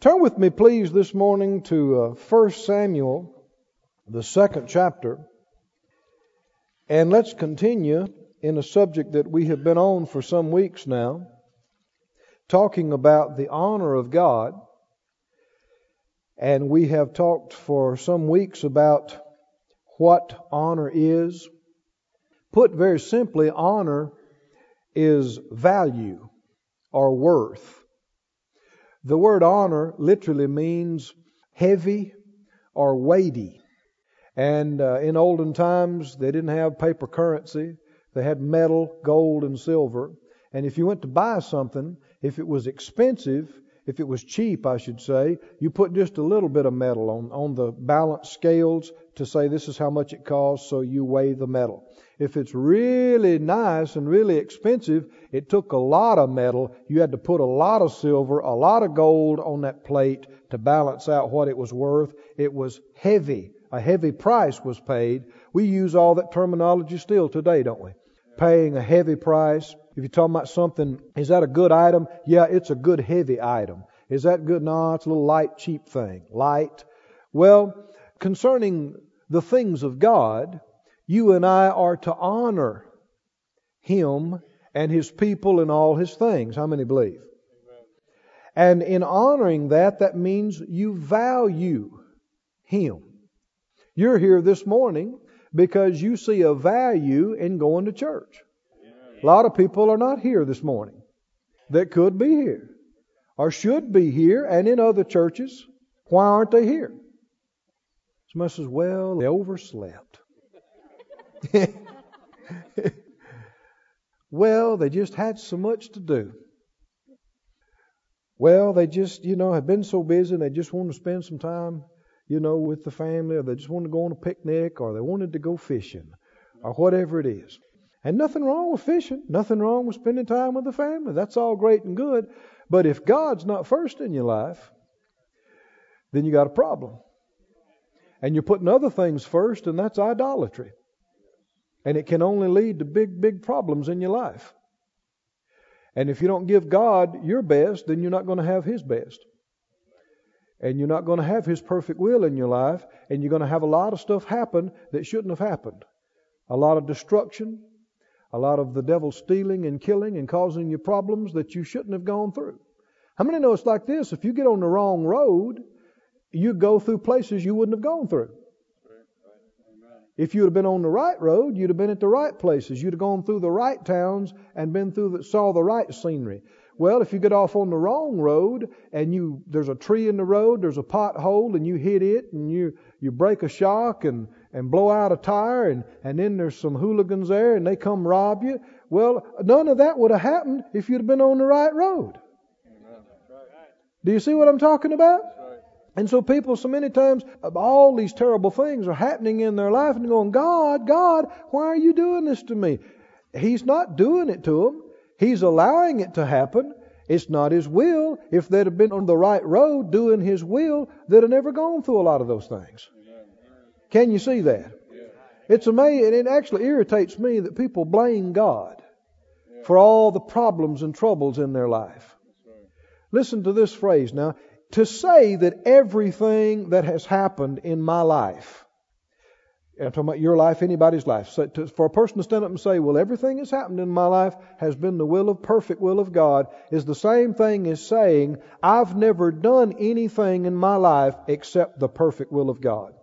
Turn with me, please, this morning to uh, 1 Samuel, the second chapter, and let's continue in a subject that we have been on for some weeks now, talking about the honor of God. And we have talked for some weeks about what honor is. Put very simply, honor is value or worth. The word honor literally means heavy or weighty. And uh, in olden times, they didn't have paper currency. They had metal, gold, and silver. And if you went to buy something, if it was expensive, if it was cheap, I should say, you put just a little bit of metal on, on the balance scales to say this is how much it costs, so you weigh the metal. If it's really nice and really expensive, it took a lot of metal. You had to put a lot of silver, a lot of gold on that plate to balance out what it was worth. It was heavy. A heavy price was paid. We use all that terminology still today, don't we? Paying a heavy price. If you're talking about something, is that a good item? Yeah, it's a good heavy item. Is that good? No, it's a little light, cheap thing. Light. Well, concerning the things of God, you and I are to honor Him and His people and all His things. How many believe? And in honoring that, that means you value Him. You're here this morning because you see a value in going to church. A lot of people are not here this morning that could be here or should be here and in other churches. Why aren't they here? Somebody says, well, they overslept. well, they just had so much to do. Well, they just, you know, have been so busy and they just wanted to spend some time, you know, with the family, or they just wanted to go on a picnic, or they wanted to go fishing, or whatever it is. And nothing wrong with fishing, nothing wrong with spending time with the family. That's all great and good. But if God's not first in your life, then you got a problem. And you're putting other things first, and that's idolatry. And it can only lead to big, big problems in your life. And if you don't give God your best, then you're not going to have His best. And you're not going to have His perfect will in your life, and you're going to have a lot of stuff happen that shouldn't have happened. A lot of destruction, a lot of the devil stealing and killing and causing you problems that you shouldn't have gone through. How many know it's like this? If you get on the wrong road, you go through places you wouldn't have gone through. If you'd have been on the right road, you'd have been at the right places. You'd have gone through the right towns and been through the, saw the right scenery. Well, if you get off on the wrong road and you there's a tree in the road, there's a pothole and you hit it and you you break a shock and and blow out a tire and and then there's some hooligans there and they come rob you. Well, none of that would have happened if you'd have been on the right road. Do you see what I'm talking about? And so people, so many times, all these terrible things are happening in their life and they're going, God, God, why are you doing this to me? He's not doing it to them. He's allowing it to happen. It's not His will. If they'd have been on the right road doing His will, they'd have never gone through a lot of those things. Can you see that? It's amazing. It actually irritates me that people blame God for all the problems and troubles in their life. Listen to this phrase now to say that everything that has happened in my life, I'm talking about your life, anybody's life, so to, for a person to stand up and say, well, everything that's happened in my life has been the will of perfect will of God, is the same thing as saying, I've never done anything in my life except the perfect will of God.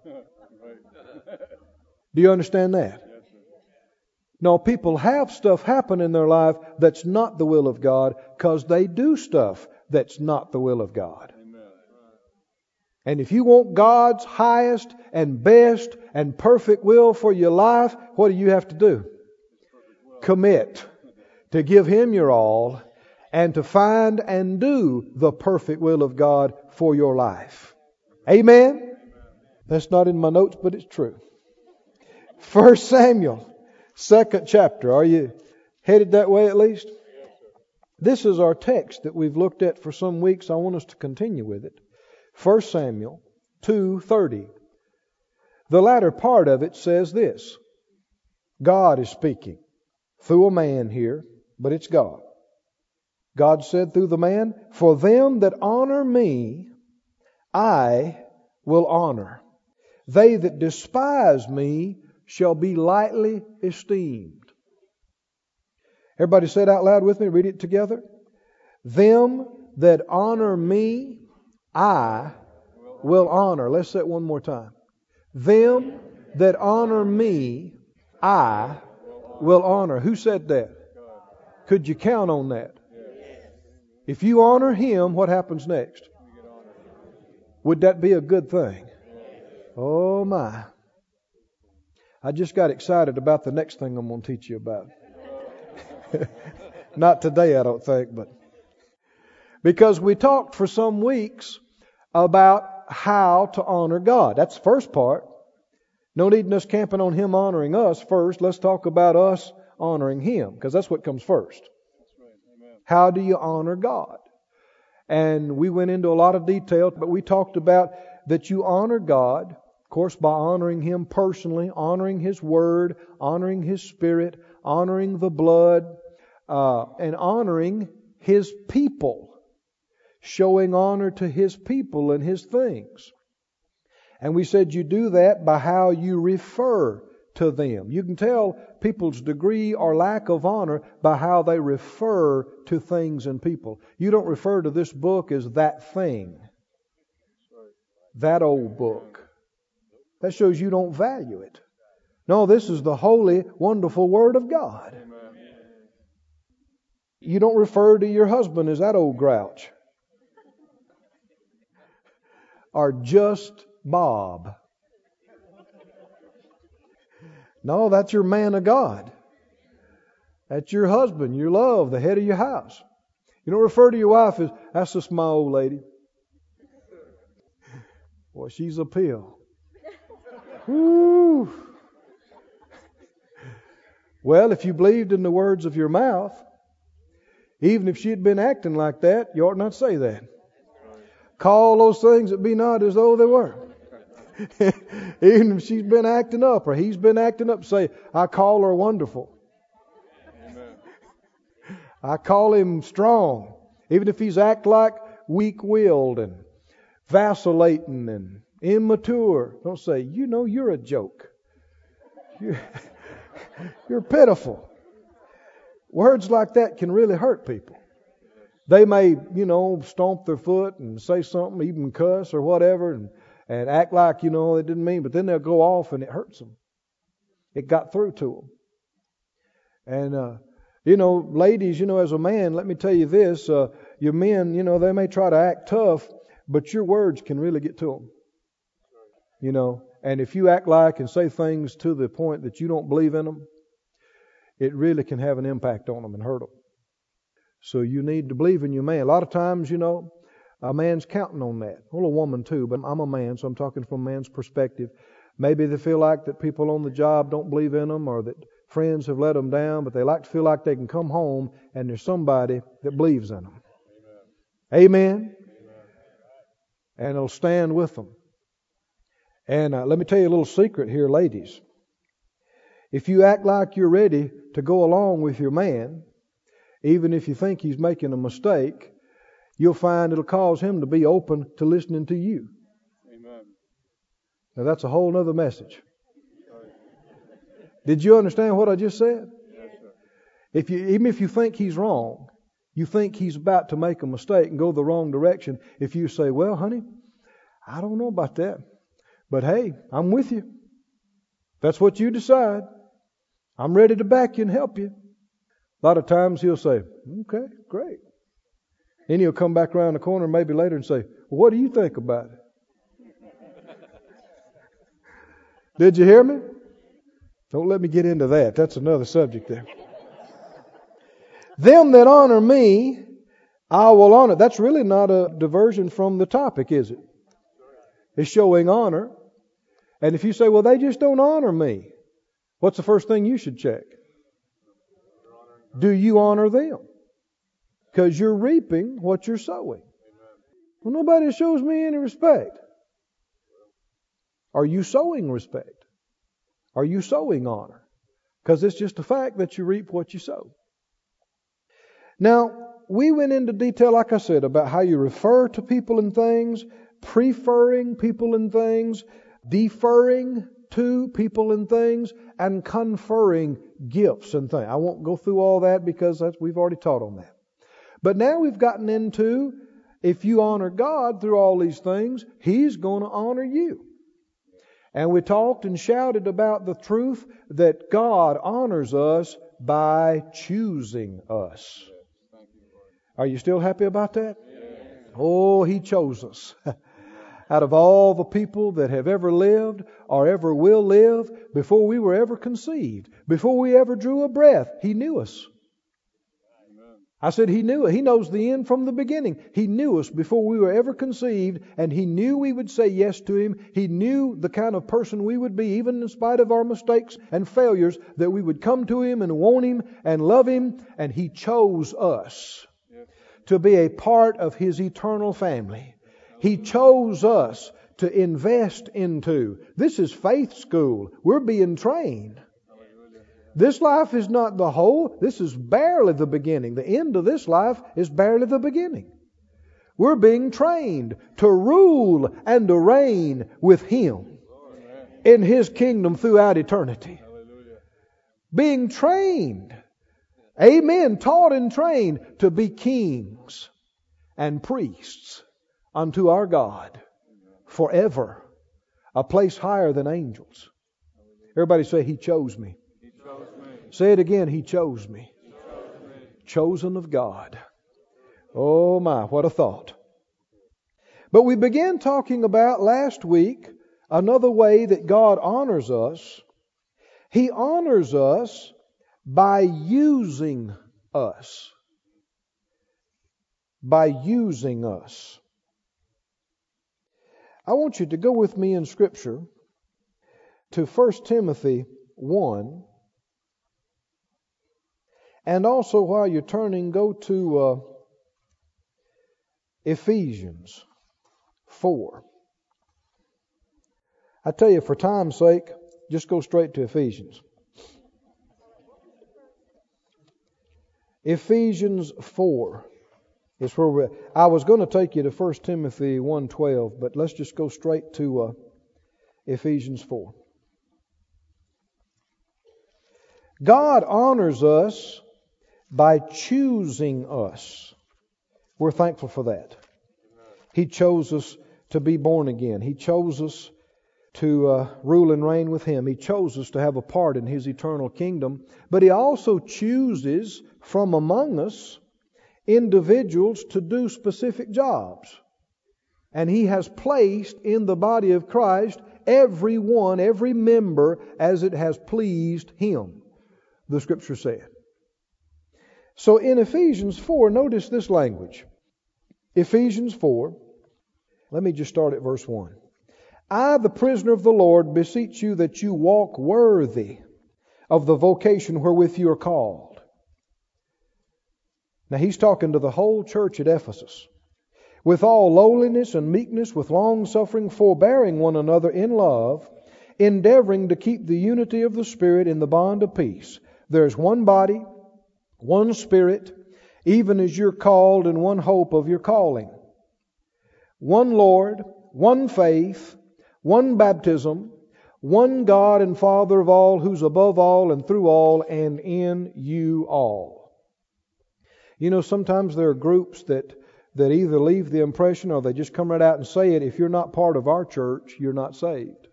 Do you understand that? No, people have stuff happen in their life that's not the will of God because they do stuff that's not the will of God. And if you want God's highest and best and perfect will for your life, what do you have to do? Commit to give Him your all and to find and do the perfect will of God for your life. Amen? That's not in my notes, but it's true. First Samuel, second chapter. Are you headed that way at least? This is our text that we've looked at for some weeks. I want us to continue with it. 1 Samuel 2:30. The latter part of it says this. God is speaking through a man here, but it's God. God said through the man, "For them that honor me I will honor. They that despise me shall be lightly esteemed. Everybody say it out loud with me, read it together. Them that honor me, I will honor. Let's say it one more time. Them that honor me, I will honor. Who said that? Could you count on that? If you honor him, what happens next? Would that be a good thing? Oh my. I just got excited about the next thing I'm going to teach you about. Not today, I don't think, but because we talked for some weeks about how to honor God. That's the first part. No need in us camping on Him honoring us first. Let's talk about us honoring Him, because that's what comes first. How do you honor God? And we went into a lot of detail, but we talked about that you honor God, of course, by honoring Him personally, honoring His Word, honoring His Spirit, honoring the blood, uh, and honoring His people, showing honor to His people and His things. And we said you do that by how you refer to them. You can tell people's degree or lack of honor by how they refer to things and people. You don't refer to this book as that thing, that old book. That shows you don't value it. No, this is the holy, wonderful Word of God. You don't refer to your husband as that old grouch. Or just Bob. No, that's your man of God. That's your husband, your love, the head of your house. You don't refer to your wife as, that's just my old lady. Boy, she's a pill. Woo. Well, if you believed in the words of your mouth, even if she had been acting like that, you ought not say that. Call those things that be not as though they were. Even if she's been acting up or he's been acting up, say, I call her wonderful. I call him strong. Even if he's act like weak willed and vacillating and immature. Don't say, you know, you're a joke. You're, you're pitiful. Words like that can really hurt people. They may, you know, stomp their foot and say something, even cuss or whatever, and and act like, you know, they didn't mean, but then they'll go off and it hurts them. It got through to them. And, uh, you know, ladies, you know, as a man, let me tell you this, uh, your men, you know, they may try to act tough, but your words can really get to them. You know, and if you act like and say things to the point that you don't believe in them, it really can have an impact on them and hurt them. So you need to believe in your man. A lot of times, you know, a man's counting on that. Well, a woman too, but I'm a man, so I'm talking from a man's perspective. Maybe they feel like that people on the job don't believe in them or that friends have let them down, but they like to feel like they can come home and there's somebody that believes in them. Amen. Amen. And it'll stand with them. And uh, let me tell you a little secret here, ladies. If you act like you're ready to go along with your man, even if you think he's making a mistake, you'll find it'll cause him to be open to listening to you. Amen. Now that's a whole other message. Did you understand what I just said? Yes, if you, even if you think he's wrong, you think he's about to make a mistake and go the wrong direction, if you say, Well, honey, I don't know about that, but hey, I'm with you. That's what you decide. I'm ready to back you and help you. A lot of times he'll say, Okay, great. Then he'll come back around the corner maybe later and say, well, What do you think about it? Did you hear me? Don't let me get into that. That's another subject there. Them that honor me, I will honor. That's really not a diversion from the topic, is it? It's showing honor. And if you say, well, they just don't honor me, what's the first thing you should check? Do you honor them? Because you're reaping what you're sowing. Well, nobody shows me any respect. Are you sowing respect? Are you sowing honor? Because it's just a fact that you reap what you sow. Now, we went into detail, like I said, about how you refer to people and things, preferring people and things, deferring to people and things, and conferring gifts and things. I won't go through all that because we've already taught on that. But now we've gotten into if you honor God through all these things, He's going to honor you. And we talked and shouted about the truth that God honors us by choosing us. Are you still happy about that? Oh, He chose us. Out of all the people that have ever lived or ever will live, before we were ever conceived, before we ever drew a breath, He knew us. I said He knew it. He knows the end from the beginning. He knew us before we were ever conceived, and He knew we would say yes to Him. He knew the kind of person we would be, even in spite of our mistakes and failures, that we would come to Him and want Him and love Him, and He chose us to be a part of His eternal family. He chose us to invest into. This is faith school. We're being trained. This life is not the whole. This is barely the beginning. The end of this life is barely the beginning. We're being trained to rule and to reign with Him in His kingdom throughout eternity. Being trained. Amen. Taught and trained to be kings and priests unto our God forever. A place higher than angels. Everybody say, He chose me. Say it again. He chose me. Chosen of God. Oh my, what a thought. But we began talking about last week another way that God honors us. He honors us by using us. By using us. I want you to go with me in Scripture to 1 Timothy 1. And also, while you're turning, go to uh, Ephesians 4. I tell you, for time's sake, just go straight to Ephesians. Ephesians 4 is where we I was going to take you to 1 Timothy 1:12, but let's just go straight to uh, Ephesians 4. God honors us by choosing us. We're thankful for that. He chose us to be born again. He chose us to uh, rule and reign with Him. He chose us to have a part in His eternal kingdom. But He also chooses from among us individuals to do specific jobs. And He has placed in the body of Christ every one, every member, as it has pleased Him, the Scripture said. So in Ephesians 4, notice this language. Ephesians 4, let me just start at verse 1. I, the prisoner of the Lord, beseech you that you walk worthy of the vocation wherewith you are called. Now he's talking to the whole church at Ephesus. With all lowliness and meekness, with long suffering, forbearing one another in love, endeavoring to keep the unity of the Spirit in the bond of peace. There is one body one Spirit, even as you're called in one hope of your calling. One Lord, one faith, one baptism, one God and Father of all, who's above all and through all and in you all. You know, sometimes there are groups that, that either leave the impression or they just come right out and say it. If you're not part of our church, you're not saved.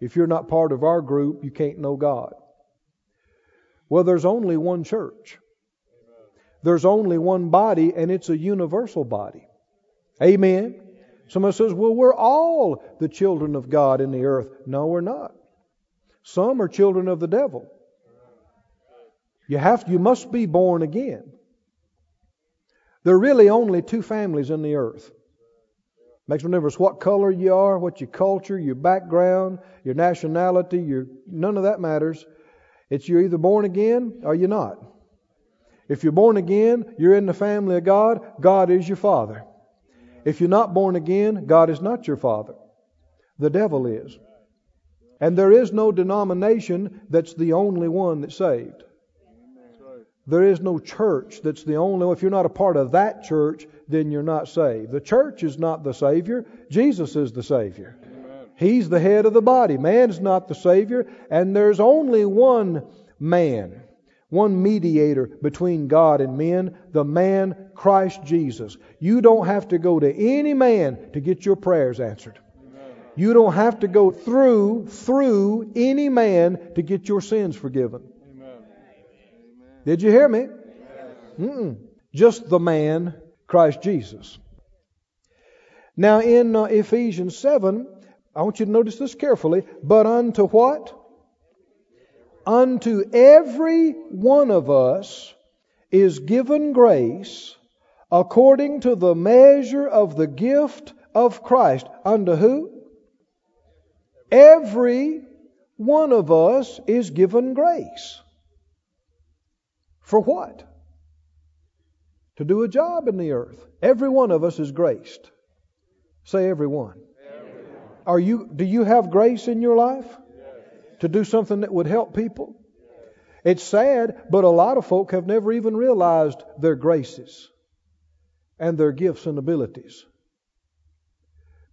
If you're not part of our group, you can't know God. Well, there's only one church. There's only one body, and it's a universal body. Amen. Someone says, well, we're all the children of God in the earth. No, we're not. Some are children of the devil. You have you must be born again. There are really only two families in the earth. Makes no difference what color you are, what your culture, your background, your nationality, your none of that matters. It's you're either born again or you're not. If you're born again, you're in the family of God. God is your father. If you're not born again, God is not your father. The devil is. And there is no denomination that's the only one that's saved. There is no church that's the only If you're not a part of that church, then you're not saved. The church is not the Savior. Jesus is the Savior. He's the head of the body. Man's not the Savior. And there's only one man, one mediator between God and men, the man Christ Jesus. You don't have to go to any man to get your prayers answered. You don't have to go through through any man to get your sins forgiven. Did you hear me? Mm-mm. Just the man, Christ Jesus. Now in uh, Ephesians 7, I want you to notice this carefully. But unto what? Unto every one of us is given grace according to the measure of the gift of Christ. Unto who? Every one of us is given grace. For what? To do a job in the earth. Every one of us is graced. Say everyone. everyone. Are you do you have grace in your life? Yes. To do something that would help people? Yes. It's sad, but a lot of folk have never even realized their graces and their gifts and abilities.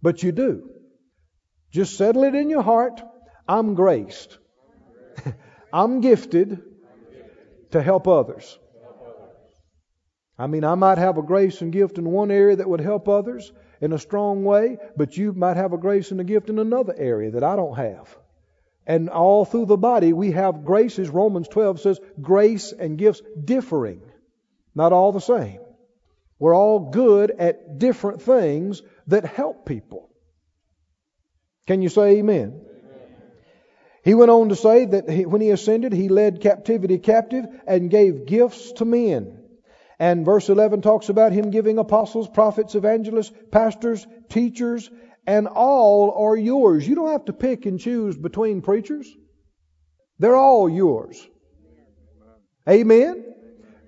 But you do. Just settle it in your heart. I'm graced. I'm gifted to help others. I mean, I might have a grace and gift in one area that would help others in a strong way, but you might have a grace and a gift in another area that I don't have. And all through the body, we have graces. Romans 12 says grace and gifts differing, not all the same. We're all good at different things that help people. Can you say amen? He went on to say that he, when he ascended, he led captivity captive and gave gifts to men. And verse 11 talks about him giving apostles, prophets, evangelists, pastors, teachers, and all are yours. You don't have to pick and choose between preachers. They're all yours. Amen.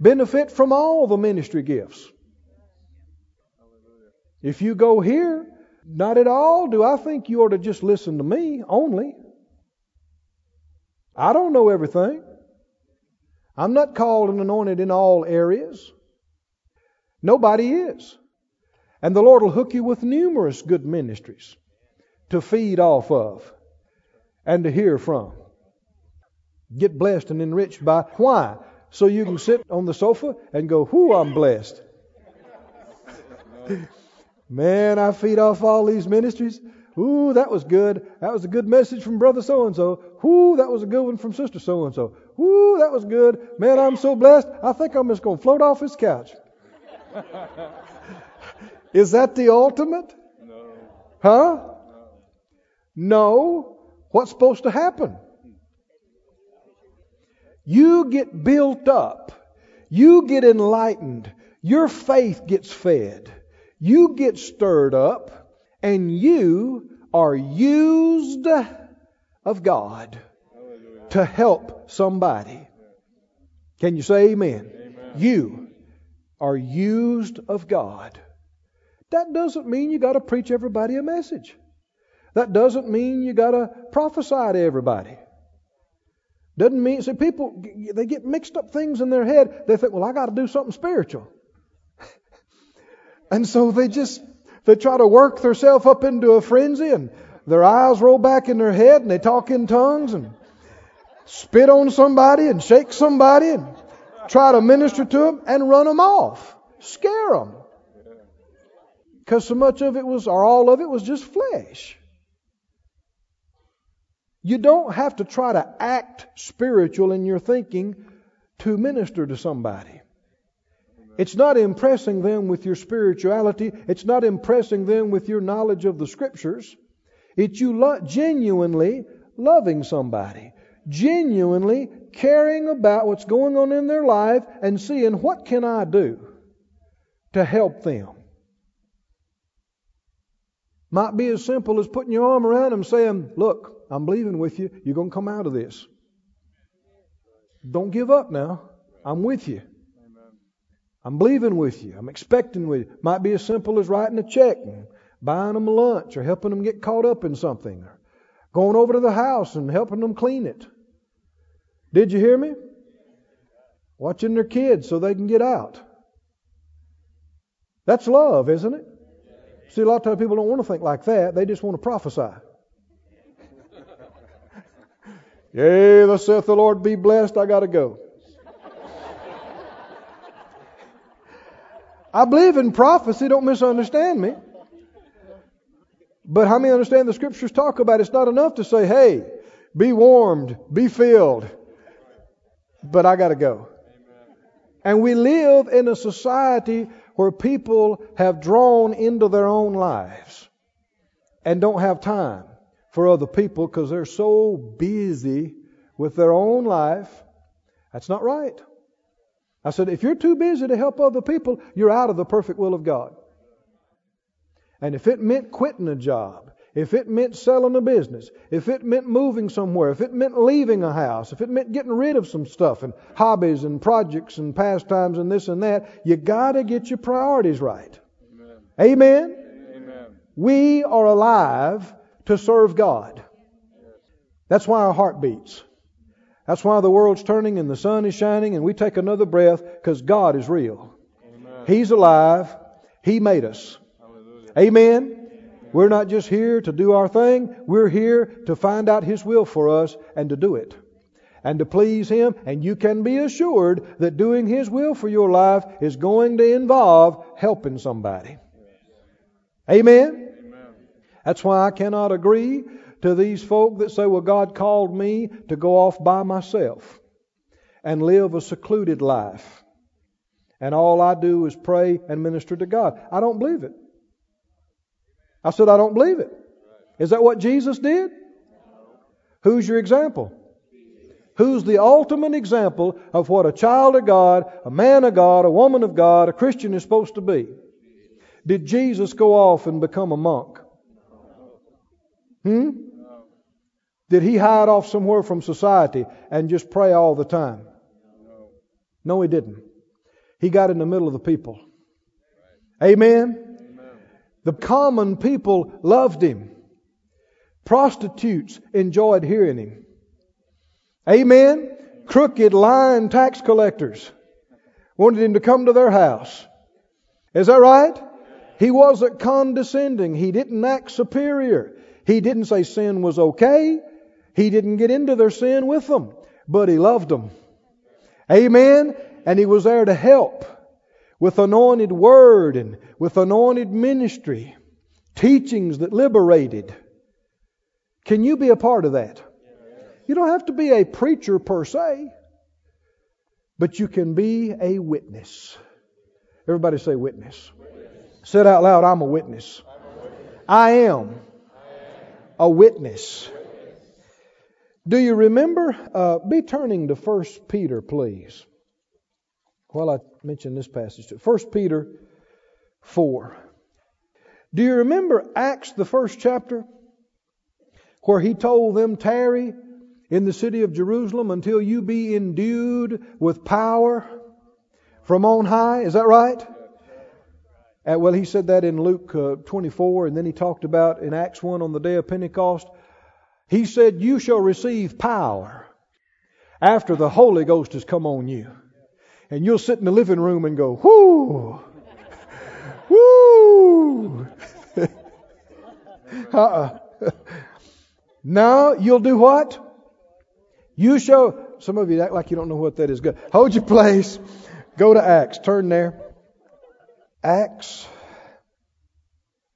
Benefit from all the ministry gifts. If you go here, not at all do I think you ought to just listen to me only. I don't know everything. I'm not called and anointed in all areas. Nobody is. And the Lord will hook you with numerous good ministries to feed off of and to hear from. Get blessed and enriched by. Why? So you can sit on the sofa and go, whoo, I'm blessed. Man, I feed off all these ministries. Ooh, that was good. That was a good message from brother so and so. Ooh, that was a good one from sister so and so. Ooh, that was good. Man, I'm so blessed. I think I'm just going to float off his couch. Is that the ultimate? No. Huh? No. no. What's supposed to happen? You get built up. You get enlightened. Your faith gets fed. You get stirred up and you are used of God to help somebody. Can you say amen? amen? You are used of God. That doesn't mean you got to preach everybody a message. That doesn't mean you got to prophesy to everybody. Doesn't mean, see, people, they get mixed up things in their head. They think, well, I got to do something spiritual. and so they just they try to work themselves up into a frenzy and their eyes roll back in their head and they talk in tongues and spit on somebody and shake somebody and try to minister to them and run them off, scare them. Because so much of it was, or all of it was just flesh. You don't have to try to act spiritual in your thinking to minister to somebody. It's not impressing them with your spirituality. It's not impressing them with your knowledge of the scriptures. It's you lo- genuinely loving somebody, genuinely caring about what's going on in their life and seeing what can I do to help them. Might be as simple as putting your arm around them saying, Look, I'm believing with you. You're going to come out of this. Don't give up now. I'm with you. I'm believing with you. I'm expecting with you. Might be as simple as writing a check and buying them lunch or helping them get caught up in something or going over to the house and helping them clean it. Did you hear me? watching their kids so they can get out. That's love, isn't it? See, a lot of times people don't want to think like that. They just want to prophesy. Yea, thus saith the Lord, be blessed, I got to go. I believe in prophecy, don't misunderstand me. But how many understand the scriptures talk about it's not enough to say, hey, be warmed, be filled, but I got to go. And we live in a society where people have drawn into their own lives and don't have time for other people because they're so busy with their own life. That's not right. I said, if you're too busy to help other people, you're out of the perfect will of God. And if it meant quitting a job, if it meant selling a business, if it meant moving somewhere, if it meant leaving a house, if it meant getting rid of some stuff and hobbies and projects and pastimes and this and that, you got to get your priorities right. Amen. Amen? Amen. We are alive to serve God. That's why our heart beats. That's why the world's turning and the sun is shining and we take another breath because God is real. Amen. He's alive. He made us. Amen. We're not just here to do our thing. We're here to find out His will for us and to do it. And to please Him. And you can be assured that doing His will for your life is going to involve helping somebody. Amen. Amen. That's why I cannot agree to these folk that say, well, God called me to go off by myself and live a secluded life. And all I do is pray and minister to God. I don't believe it. I said, I don't believe it. Is that what Jesus did? Who's your example? Who's the ultimate example of what a child of God, a man of God, a woman of God, a Christian is supposed to be? Did Jesus go off and become a monk? Hmm? Did he hide off somewhere from society and just pray all the time? No, he didn't. He got in the middle of the people. Amen? The common people loved him. Prostitutes enjoyed hearing him. Amen? Crooked, lying tax collectors wanted him to come to their house. Is that right? He wasn't condescending. He didn't act superior. He didn't say sin was okay. He didn't get into their sin with them, but he loved them. Amen. And he was there to help with anointed word and with anointed ministry, teachings that liberated. Can you be a part of that? You don't have to be a preacher per se, but you can be a witness. Everybody say witness. witness. Say it out loud I'm a witness. I'm a witness. I, am a witness. Do you remember? Uh, be turning to 1 Peter, please. While I mention this passage, to 1 Peter 4. Do you remember Acts, the first chapter, where he told them, Tarry in the city of Jerusalem until you be endued with power from on high? Is that right? Uh, well, he said that in Luke uh, 24, and then he talked about in Acts 1 on the day of Pentecost he said, You shall receive power after the Holy Ghost has come on you. And you'll sit in the living room and go, Whoo! Whoo! uh-uh. now you'll do what? You show, Some of you act like you don't know what that is. Good. Hold your place. Go to Acts. Turn there. Acts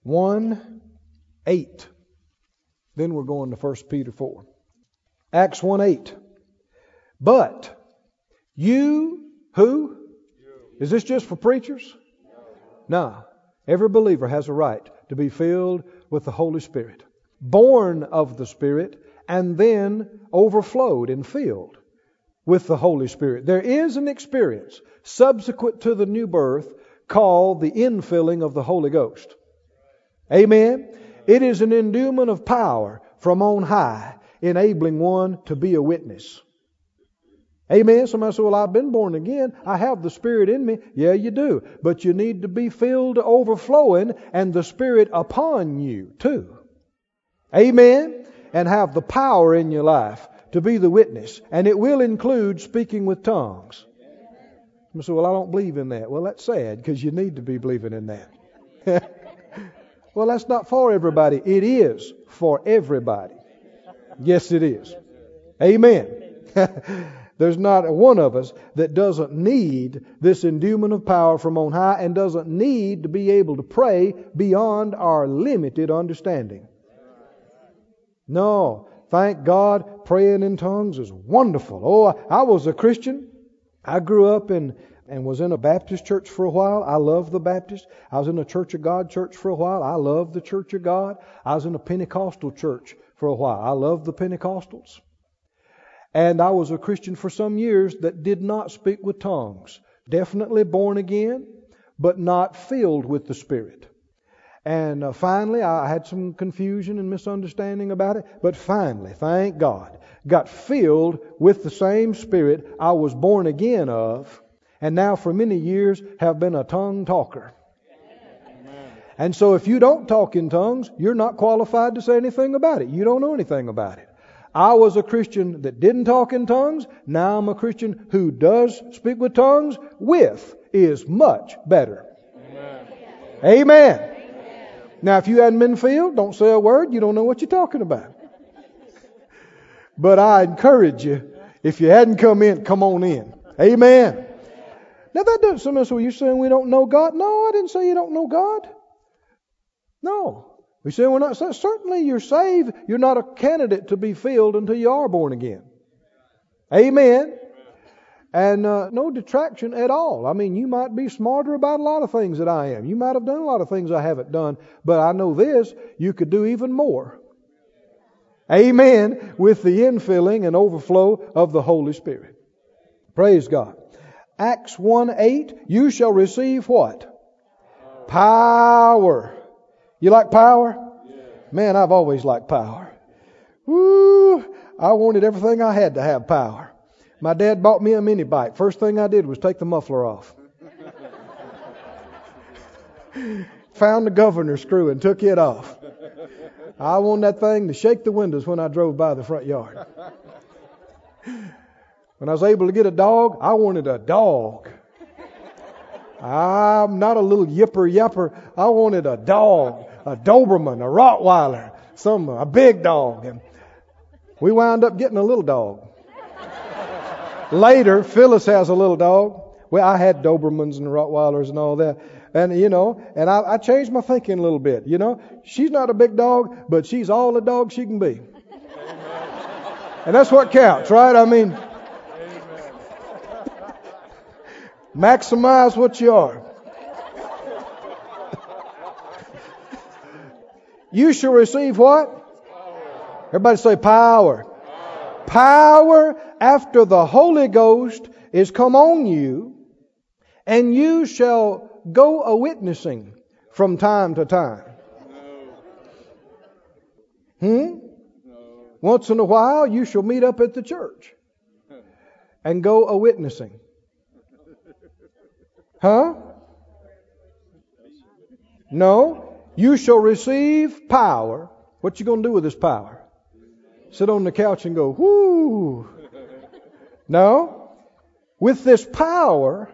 1 8. Then we're going to 1 Peter 4. Acts 1 8. But you, who? Is this just for preachers? No. Every believer has a right to be filled with the Holy Spirit, born of the Spirit, and then overflowed and filled with the Holy Spirit. There is an experience subsequent to the new birth called the infilling of the Holy Ghost. Amen. It is an endowment of power from on high, enabling one to be a witness. Amen. Somebody said, Well, I've been born again. I have the Spirit in me. Yeah, you do. But you need to be filled to overflowing and the Spirit upon you, too. Amen. And have the power in your life to be the witness. And it will include speaking with tongues. You say, well, I don't believe in that. Well, that's sad because you need to be believing in that. well, that's not for everybody. It is for everybody. Yes, it is. Amen. There's not one of us that doesn't need this endowment of power from on high and doesn't need to be able to pray beyond our limited understanding. No, thank God, praying in tongues is wonderful. Oh, I was a Christian. I grew up in and was in a Baptist church for a while. I loved the Baptist. I was in a Church of God church for a while. I loved the Church of God. I was in a Pentecostal church for a while. I loved the Pentecostals. And I was a Christian for some years that did not speak with tongues. Definitely born again, but not filled with the Spirit. And uh, finally, I had some confusion and misunderstanding about it, but finally, thank God, got filled with the same Spirit I was born again of, and now for many years have been a tongue talker. And so if you don't talk in tongues, you're not qualified to say anything about it. You don't know anything about it. I was a Christian that didn't talk in tongues. Now I'm a Christian who does speak with tongues. With is much better. Amen. Amen. Now, if you hadn't been filled, don't say a word. You don't know what you're talking about. But I encourage you, if you hadn't come in, come on in. Amen. Now that doesn't mean so you're saying we don't know God. No, I didn't say you don't know God. No. We say we're not certainly you're saved. You're not a candidate to be filled until you are born again. Amen. And uh, no detraction at all. I mean, you might be smarter about a lot of things that I am. You might have done a lot of things I haven't done, but I know this: you could do even more. Amen. With the infilling and overflow of the Holy Spirit. Praise God. Acts 1 8, you shall receive what? Power. You like power? Man, I've always liked power. Woo! I wanted everything I had to have power. My dad bought me a mini bike. First thing I did was take the muffler off. Found the governor screw and took it off. I wanted that thing to shake the windows when I drove by the front yard. When I was able to get a dog, I wanted a dog. I'm not a little yipper yapper. I wanted a dog a Doberman, a Rottweiler, some a big dog, and we wound up getting a little dog. Later, Phyllis has a little dog. Well, I had Dobermans and Rottweilers and all that. And, you know, and I, I changed my thinking a little bit. You know, she's not a big dog, but she's all the dog she can be. And that's what counts, right? I mean, maximize what you are. You shall receive what? Power. Everybody say power. power. Power after the Holy Ghost is come on you, and you shall go a witnessing from time to time. Hmm? Once in a while, you shall meet up at the church and go a witnessing. Huh? No. You shall receive power. What you to do with this power? Sit on the couch and go, whoo. No. With this power,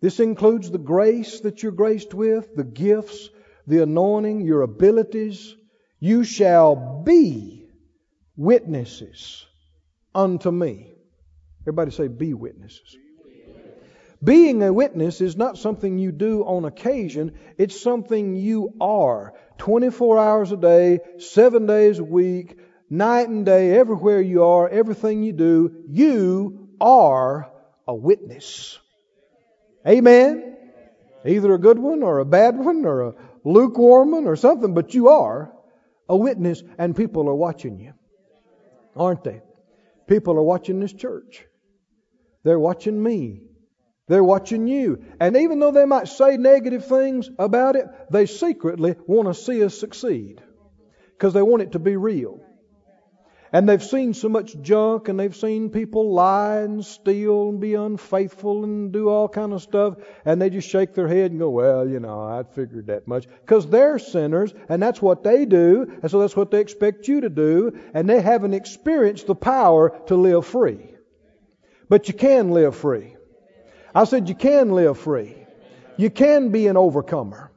this includes the grace that you're graced with, the gifts, the anointing, your abilities. You shall be witnesses unto me. Everybody say, be witnesses. Being a witness is not something you do on occasion, it's something you are 24 hours a day, seven days a week, night and day, everywhere you are, everything you do, you are a witness. Amen? Either a good one or a bad one or a lukewarm one or something, but you are a witness and people are watching you. Aren't they? People are watching this church. They're watching me. They're watching you. And even though they might say negative things about it, they secretly want to see us succeed because they want it to be real. And they've seen so much junk and they've seen people lie and steal and be unfaithful and do all kind of stuff and they just shake their head and go, well, you know, I figured that much. Because they're sinners and that's what they do and so that's what they expect you to do and they haven't experienced the power to live free. But you can live free. I said, you can live free. You can be an overcomer.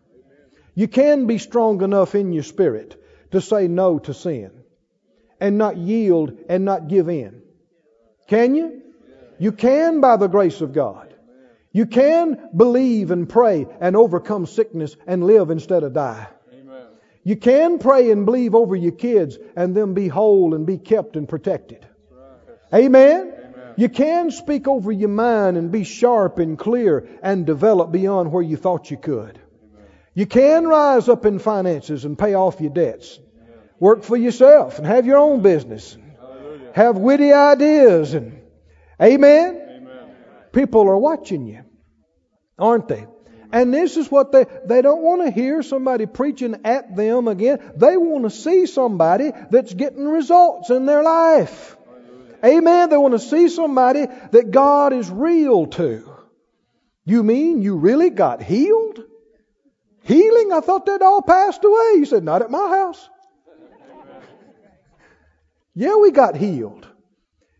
You can be strong enough in your spirit to say no to sin and not yield and not give in. Can you? You can by the grace of God. You can believe and pray and overcome sickness and live instead of die. You can pray and believe over your kids and them be whole and be kept and protected. Amen? You can speak over your mind and be sharp and clear and develop beyond where you thought you could. You can rise up in finances and pay off your debts. Work for yourself and have your own business. Have witty ideas and Amen? People are watching you, aren't they? And this is what they, they don't want to hear somebody preaching at them again. They want to see somebody that's getting results in their life. Amen. They want to see somebody that God is real to. You mean you really got healed? Healing? I thought they'd all passed away. You said, not at my house. yeah, we got healed.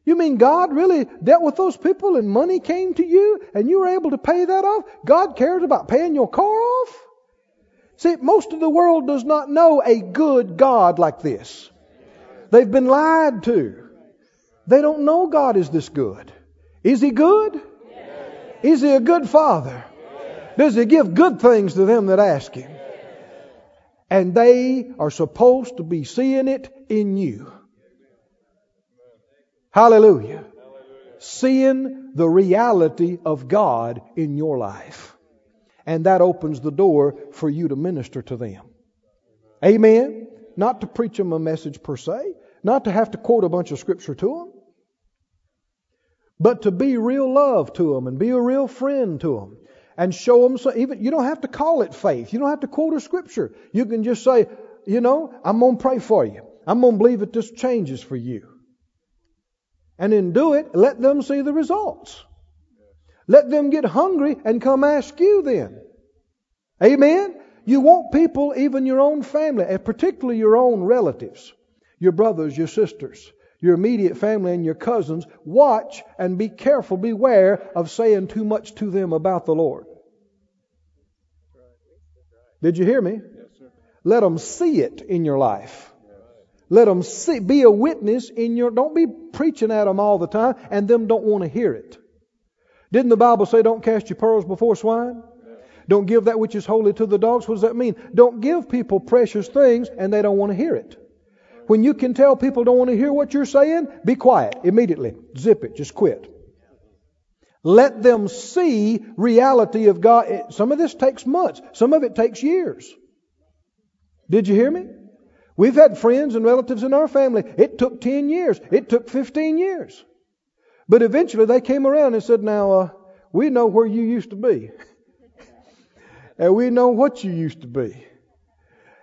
You mean God really dealt with those people and money came to you and you were able to pay that off? God cares about paying your car off? See, most of the world does not know a good God like this. They've been lied to. They don't know God is this good. Is He good? Is He a good Father? Does He give good things to them that ask Him? And they are supposed to be seeing it in you. Hallelujah. Seeing the reality of God in your life. And that opens the door for you to minister to them. Amen. Not to preach them a message per se, not to have to quote a bunch of scripture to them, but to be real love to them and be a real friend to them and show them so even you don't have to call it faith. You don't have to quote a scripture. You can just say, you know, I'm going to pray for you. I'm going to believe that this changes for you and then do it, let them see the results. Let them get hungry and come ask you then. Amen? You want people, even your own family, and particularly your own relatives, your brothers, your sisters, your immediate family, and your cousins, watch and be careful, beware of saying too much to them about the Lord. Did you hear me? Let them see it in your life. Let them see, be a witness in your, don't be preaching at them all the time and them don't want to hear it. Didn't the Bible say don't cast your pearls before swine? Don't give that which is holy to the dogs. What does that mean? Don't give people precious things and they don't want to hear it. When you can tell people don't want to hear what you're saying, be quiet immediately. Zip it. Just quit. Let them see reality of God. Some of this takes months. Some of it takes years. Did you hear me? We've had friends and relatives in our family. It took 10 years. It took 15 years. But eventually they came around and said, Now, uh, we know where you used to be. and we know what you used to be.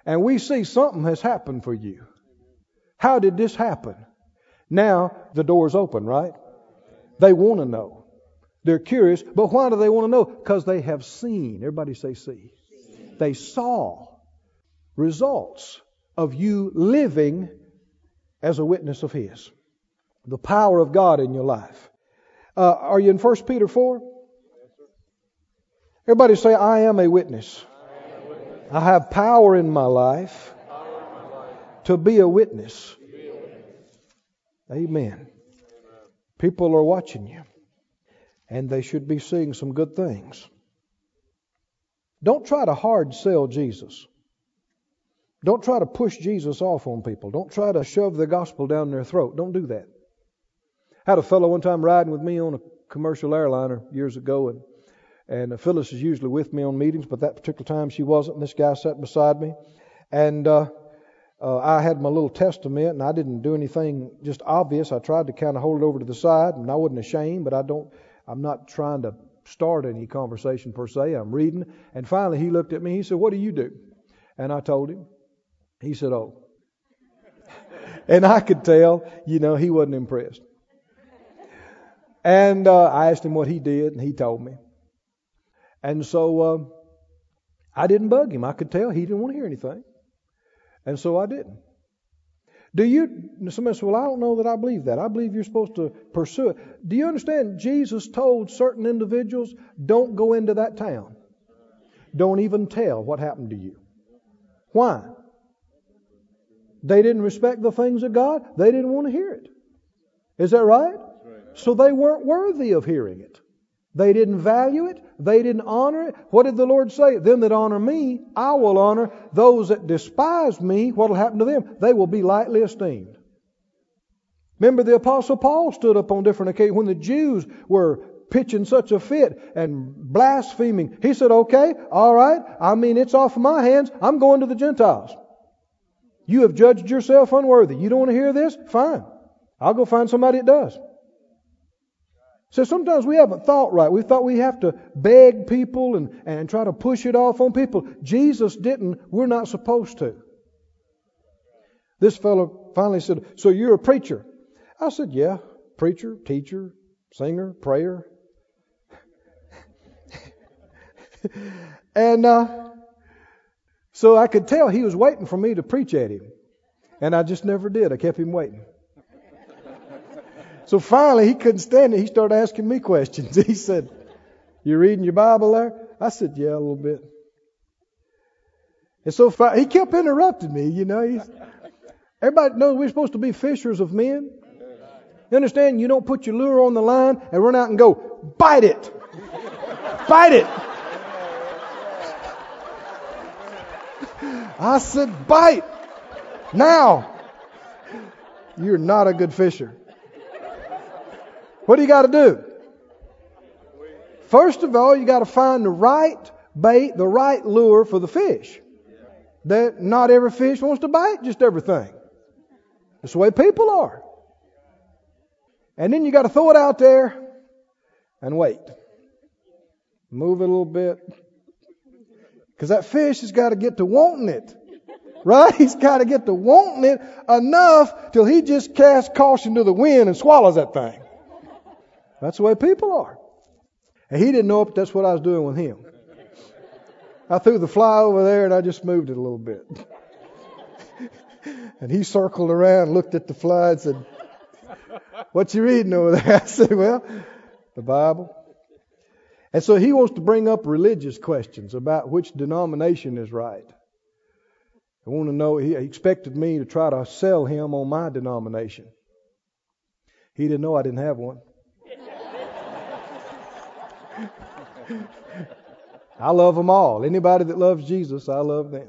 And we see something has happened for you. How did this happen? Now the door's open, right? They want to know. They're curious, but why do they want to know? Because they have seen. Everybody say, see. They saw results of you living as a witness of His. The power of God in your life. Uh, are you in 1 Peter 4? Everybody say, I am a witness. I have power in my life to be a witness. Amen. People are watching you, and they should be seeing some good things. Don't try to hard sell Jesus. Don't try to push Jesus off on people. Don't try to shove the gospel down their throat. Don't do that. I had a fellow one time riding with me on a commercial airliner years ago, and and Phyllis is usually with me on meetings, but that particular time she wasn't. And this guy sat beside me, and uh, uh, I had my little testament, and I didn't do anything just obvious. I tried to kind of hold it over to the side, and I wasn't ashamed, but I don't. I'm not trying to start any conversation per se. I'm reading, and finally he looked at me. He said, "What do you do?" And I told him, he said, Oh. and I could tell, you know, he wasn't impressed. And uh, I asked him what he did, and he told me. And so uh, I didn't bug him. I could tell he didn't want to hear anything. And so I didn't. Do you, somebody says, well, I don't know that I believe that. I believe you're supposed to pursue it. Do you understand? Jesus told certain individuals, don't go into that town. Don't even tell what happened to you. Why? They didn't respect the things of God. They didn't want to hear it. Is that right? So they weren't worthy of hearing it. They didn't value it. They didn't honor it. What did the Lord say? Them that honor me, I will honor. Those that despise me, what will happen to them? They will be lightly esteemed. Remember the apostle Paul stood up on different occasions when the Jews were pitching such a fit and blaspheming. He said, okay, all right. I mean, it's off my hands. I'm going to the Gentiles. You have judged yourself unworthy. You don't want to hear this? Fine. I'll go find somebody that does. So sometimes we haven't thought right. We thought we have to beg people and, and try to push it off on people. Jesus didn't. We're not supposed to. This fellow finally said, So you're a preacher? I said, Yeah, preacher, teacher, singer, prayer. and uh, so I could tell he was waiting for me to preach at him. And I just never did. I kept him waiting. So finally, he couldn't stand it. He started asking me questions. He said, You reading your Bible there? I said, Yeah, a little bit. And so he kept interrupting me, you know. He's, everybody knows we're supposed to be fishers of men. You understand? You don't put your lure on the line and run out and go, bite it. bite it. I said, bite. Now. You're not a good fisher. What do you got to do? First of all, you got to find the right bait, the right lure for the fish. That not every fish wants to bite just everything. That's the way people are. And then you got to throw it out there and wait. Move it a little bit. Because that fish has got to get to wanting it. Right? He's got to get to wanting it enough till he just casts caution to the wind and swallows that thing. That's the way people are. And he didn't know if that's what I was doing with him. I threw the fly over there and I just moved it a little bit. and he circled around, looked at the fly, and said, What you reading over there? I said, Well, the Bible. And so he wants to bring up religious questions about which denomination is right. I want to know, he expected me to try to sell him on my denomination. He didn't know I didn't have one. I love them all. Anybody that loves Jesus, I love them.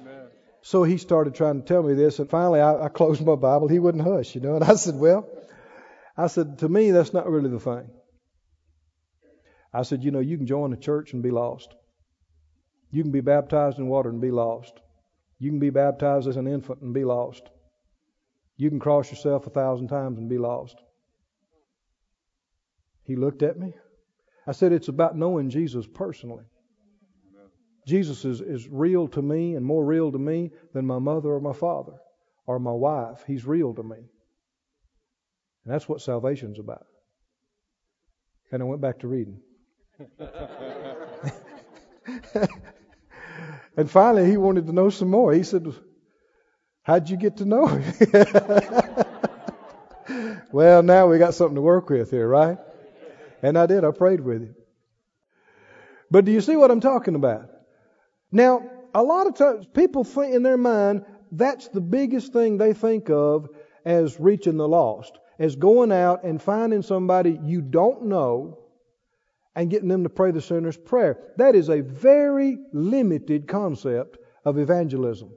Amen. So he started trying to tell me this, and finally I, I closed my Bible. He wouldn't hush, you know. And I said, Well, I said, to me, that's not really the thing. I said, you know, you can join a church and be lost. You can be baptized in water and be lost. You can be baptized as an infant and be lost. You can cross yourself a thousand times and be lost. He looked at me. I said it's about knowing Jesus personally. Jesus is, is real to me and more real to me than my mother or my father or my wife. He's real to me. And that's what salvation's about. And I went back to reading. and finally, he wanted to know some more. He said, How'd you get to know him? well, now we got something to work with here, right? And I did. I prayed with him. But do you see what I'm talking about? Now, a lot of times people think in their mind that's the biggest thing they think of as reaching the lost, as going out and finding somebody you don't know and getting them to pray the sinner's prayer. That is a very limited concept of evangelism.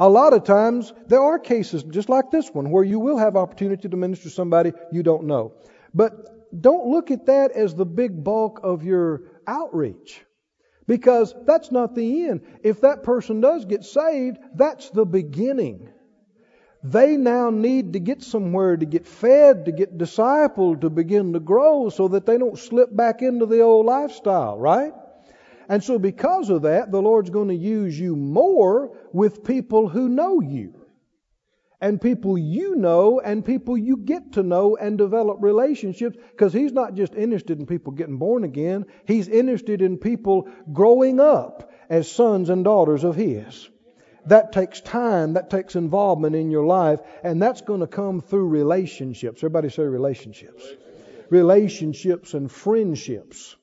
A lot of times there are cases just like this one where you will have opportunity to minister to somebody you don't know. But don't look at that as the big bulk of your outreach. Because that's not the end. If that person does get saved, that's the beginning. They now need to get somewhere to get fed, to get discipled, to begin to grow so that they don't slip back into the old lifestyle, right? And so because of that, the Lord's going to use you more with people who know you and people you know and people you get to know and develop relationships because he's not just interested in people getting born again, he's interested in people growing up as sons and daughters of his. That takes time, that takes involvement in your life, and that's going to come through relationships. Everybody say relationships. Relationships and friendships.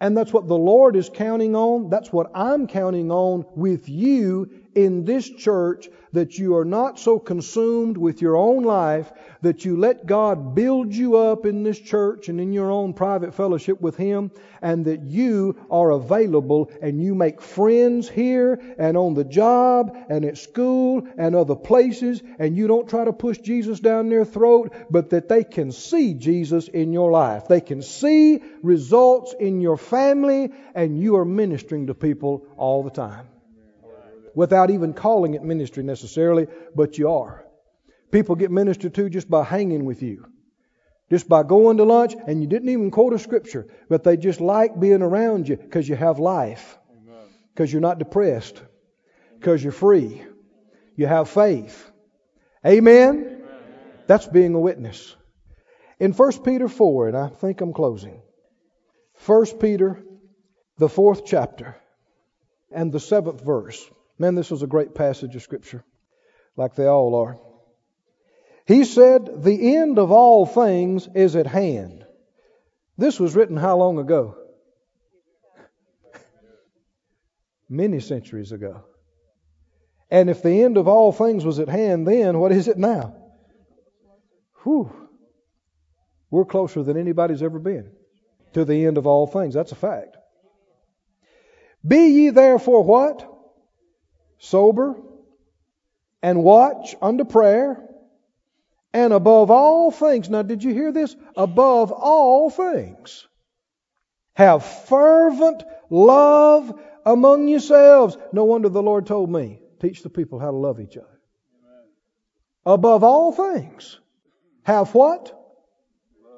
And that's what the Lord is counting on. That's what I'm counting on with you in this church that you are not so consumed with your own life that you let God build you up in this church and in your own private fellowship with Him and that you are available and you make friends here and on the job and at school and other places and you don't try to push Jesus down their throat but that they can see Jesus in your life. They can see results in your family and you are ministering to people all the time without even calling it ministry necessarily, but you are. People get ministered to just by hanging with you. Just by going to lunch and you didn't even quote a scripture, but they just like being around you because you have life, because you're not depressed, because you're free, you have faith. Amen? Amen? That's being a witness. In 1 Peter 4, and I think I'm closing. 1 Peter, the fourth chapter, and the seventh verse. Man, this was a great passage of Scripture, like they all are. He said, The end of all things is at hand. This was written how long ago? Many centuries ago. And if the end of all things was at hand then, what is it now? Whew. We're closer than anybody's ever been to the end of all things. That's a fact. Be ye therefore what? Sober, and watch unto prayer. And above all things, now did you hear this? Above all things, have fervent love among yourselves. No wonder the Lord told me, teach the people how to love each other. Above all things, have what?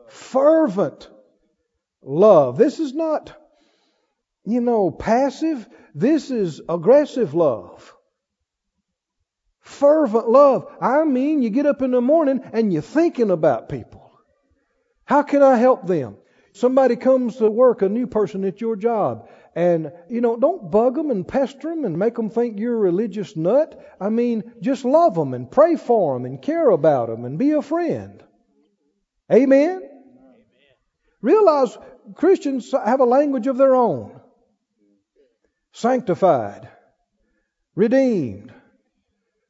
Fervent love. This is not, you know, passive. This is aggressive love. Fervent love. I mean, you get up in the morning and you're thinking about people. How can I help them? Somebody comes to work, a new person at your job, and you know, don't bug them and pester them and make them think you're a religious nut. I mean, just love them and pray for them and care about them and be a friend. Amen. Amen. Realize Christians have a language of their own sanctified, redeemed,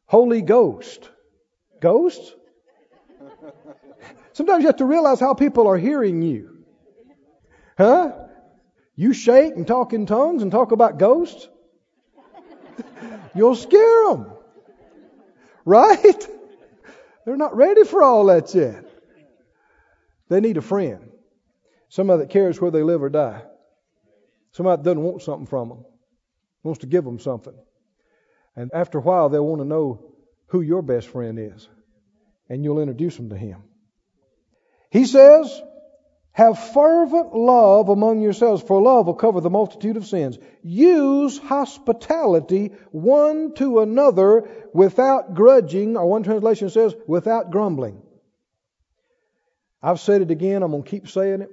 Holy Ghost. Ghosts? Sometimes you have to realize how people are hearing you. Huh? You shake and talk in tongues and talk about ghosts? You'll scare them. Right? They're not ready for all that yet. They need a friend. Somebody that cares where they live or die. Somebody that doesn't want something from them wants to give them something. And after a while, they'll want to know who your best friend is. And you'll introduce them to him. He says, have fervent love among yourselves, for love will cover the multitude of sins. Use hospitality one to another without grudging, or one translation says, without grumbling. I've said it again, I'm going to keep saying it.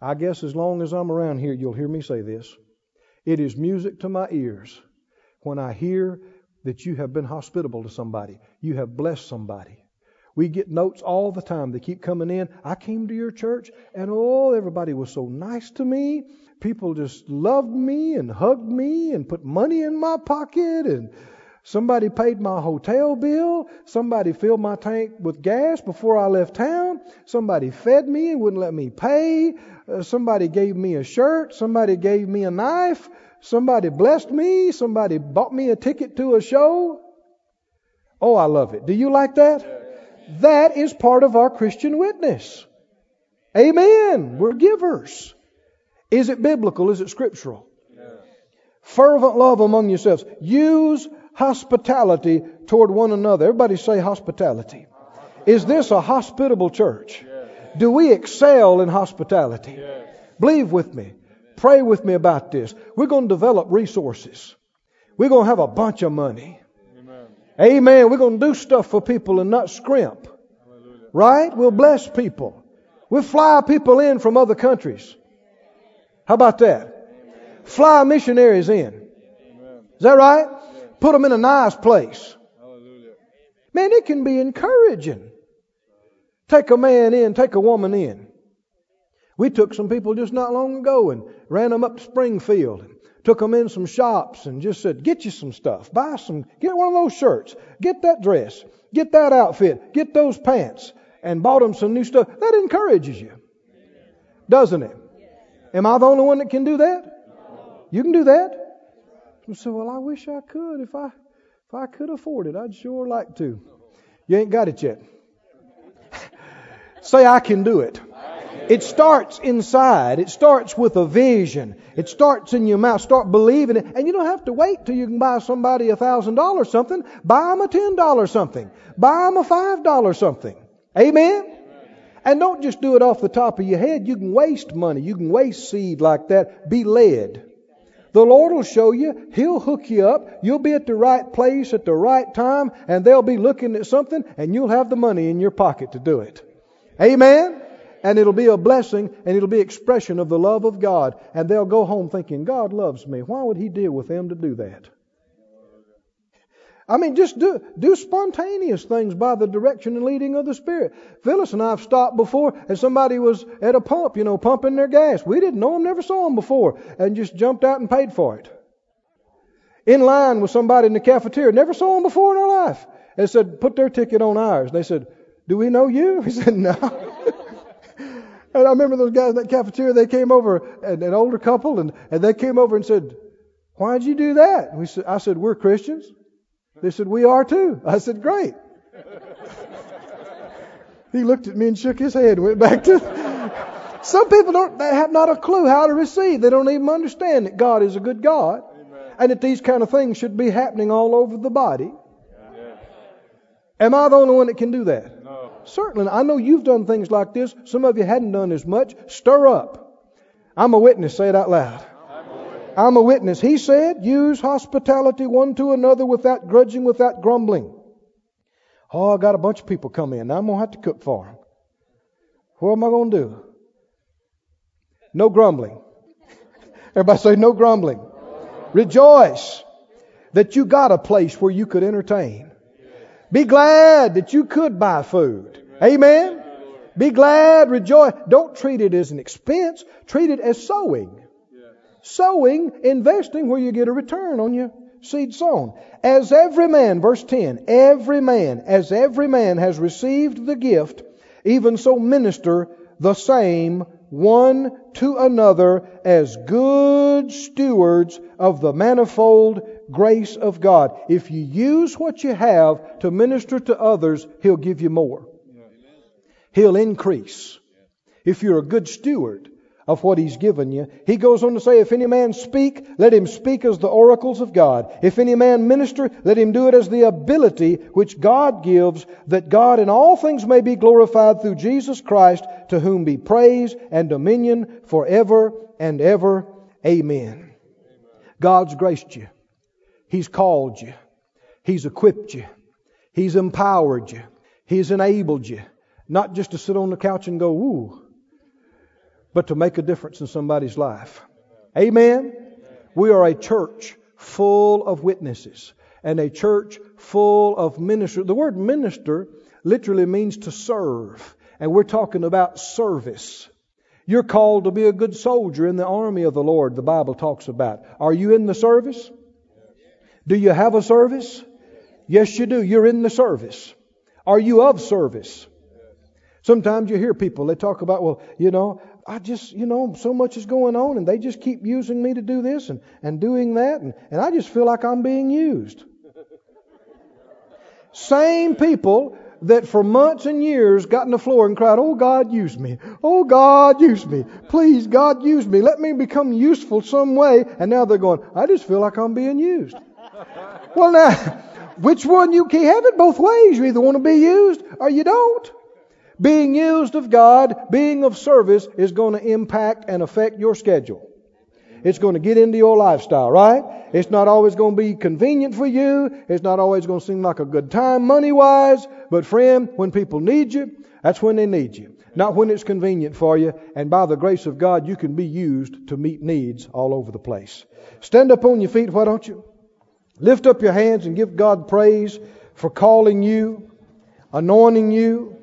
I guess as long as I'm around here, you'll hear me say this. It is music to my ears when I hear that you have been hospitable to somebody, you have blessed somebody. We get notes all the time. They keep coming in. I came to your church and oh, everybody was so nice to me. People just loved me and hugged me and put money in my pocket and somebody paid my hotel bill. Somebody filled my tank with gas before I left town. Somebody fed me and wouldn't let me pay. Uh, somebody gave me a shirt. Somebody gave me a knife. Somebody blessed me. Somebody bought me a ticket to a show. Oh, I love it. Do you like that? That is part of our Christian witness. Amen. We're givers. Is it biblical? Is it scriptural? Fervent love among yourselves. Use hospitality toward one another. Everybody say hospitality. Is this a hospitable church? Do we excel in hospitality? Believe with me. Pray with me about this. We're going to develop resources. We're going to have a bunch of money. Amen. We're going to do stuff for people and not scrimp. Right? We'll bless people. We'll fly people in from other countries. How about that? Fly missionaries in. Is that right? Put them in a nice place. Man, it can be encouraging. Take a man in, take a woman in. We took some people just not long ago and ran them up to Springfield and took them in some shops and just said, get you some stuff. Buy some, get one of those shirts. Get that dress. Get that outfit. Get those pants. And bought them some new stuff. That encourages you. Doesn't it? Am I the only one that can do that? You can do that. You say, well, I wish I could. If I, if I could afford it, I'd sure like to. You ain't got it yet. say, I can do it. It starts inside. It starts with a vision. It starts in your mouth. Start believing it. And you don't have to wait till you can buy somebody a thousand dollars something. Buy them a ten dollars something. Buy them a five dollars something. Amen? And don't just do it off the top of your head. You can waste money. You can waste seed like that. Be led. The Lord will show you. He'll hook you up. You'll be at the right place at the right time, and they'll be looking at something, and you'll have the money in your pocket to do it. Amen? And it'll be a blessing, and it'll be expression of the love of God. And they'll go home thinking, God loves me. Why would He deal with them to do that? I mean, just do, do spontaneous things by the direction and leading of the Spirit. Phyllis and I have stopped before, and somebody was at a pump, you know, pumping their gas. We didn't know them, never saw them before, and just jumped out and paid for it. In line with somebody in the cafeteria, never saw them before in our life, and said, put their ticket on ours. They said, do we know you? We said, no. and I remember those guys in that cafeteria, they came over, an, an older couple, and, and they came over and said, why'd you do that? We said, I said, we're Christians. They said, We are too. I said, Great. he looked at me and shook his head and went back to. Some people don't they have not a clue how to receive. They don't even understand that God is a good God Amen. and that these kind of things should be happening all over the body. Yeah. Am I the only one that can do that? No. Certainly. I know you've done things like this. Some of you hadn't done as much. Stir up. I'm a witness. Say it out loud. I'm a witness. He said, use hospitality one to another without grudging, without grumbling. Oh, I got a bunch of people come in. Now I'm going to have to cook for them. What am I going to do? No grumbling. Everybody say no grumbling. Rejoice that you got a place where you could entertain. Be glad that you could buy food. Amen. Be glad, rejoice. Don't treat it as an expense. Treat it as sowing sowing, investing where you get a return on your seed sown. As every man, verse 10, every man, as every man has received the gift, even so minister the same one to another as good stewards of the manifold grace of God. If you use what you have to minister to others, He'll give you more. He'll increase. If you're a good steward, of what he's given you. He goes on to say, If any man speak, let him speak as the oracles of God. If any man minister, let him do it as the ability which God gives, that God in all things may be glorified through Jesus Christ, to whom be praise and dominion forever and ever. Amen. God's graced you. He's called you. He's equipped you. He's empowered you. He's enabled you. Not just to sit on the couch and go, ooh, but to make a difference in somebody's life. Amen? We are a church full of witnesses and a church full of ministers. The word minister literally means to serve, and we're talking about service. You're called to be a good soldier in the army of the Lord, the Bible talks about. Are you in the service? Do you have a service? Yes, you do. You're in the service. Are you of service? Sometimes you hear people, they talk about, well, you know, I just, you know, so much is going on and they just keep using me to do this and, and doing that and, and I just feel like I'm being used. Same people that for months and years got on the floor and cried, Oh God, use me. Oh God, use me. Please, God, use me. Let me become useful some way. And now they're going, I just feel like I'm being used. well, now, which one you can't have it both ways. You either want to be used or you don't. Being used of God, being of service, is going to impact and affect your schedule. It's going to get into your lifestyle, right? It's not always going to be convenient for you. It's not always going to seem like a good time money wise. But friend, when people need you, that's when they need you. Not when it's convenient for you. And by the grace of God, you can be used to meet needs all over the place. Stand up on your feet, why don't you? Lift up your hands and give God praise for calling you, anointing you,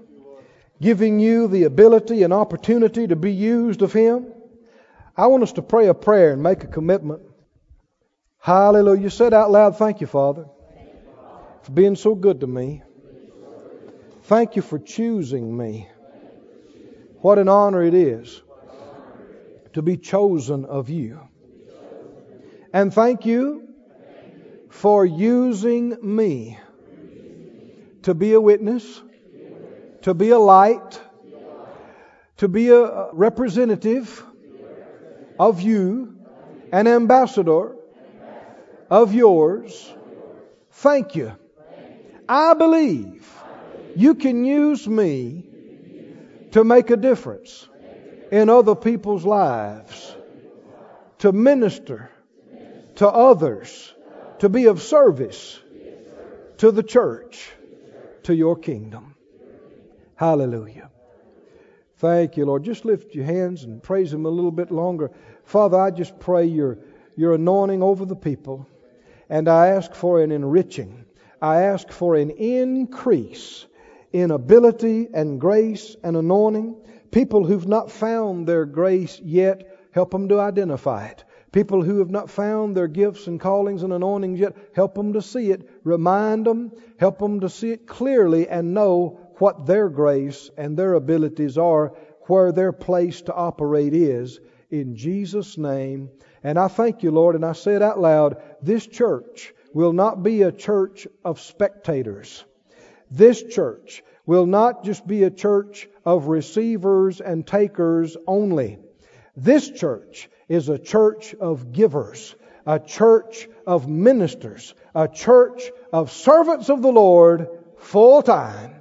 giving you the ability and opportunity to be used of Him. I want us to pray a prayer and make a commitment. Hallelujah. You said out loud, Thank you, Father, for being so good to me. Thank you for choosing me. What an honor it is to be chosen of you. And thank you for using me to be a witness, to be a light, to be a representative of you, an ambassador of yours. Thank you. I believe you can use me to make a difference in other people's lives, to minister to others, to be of service to the church, to your kingdom. Hallelujah. Thank you, Lord. Just lift your hands and praise Him a little bit longer. Father, I just pray your, your anointing over the people, and I ask for an enriching. I ask for an increase in ability and grace and anointing. People who've not found their grace yet, help them to identify it. People who have not found their gifts and callings and anointings yet, help them to see it. Remind them, help them to see it clearly and know what their grace and their abilities are, where their place to operate is. In Jesus' name. And I thank you, Lord, and I say it out loud this church will not be a church of spectators. This church will not just be a church of receivers and takers only. This church is a church of givers, a church of ministers, a church of servants of the Lord full time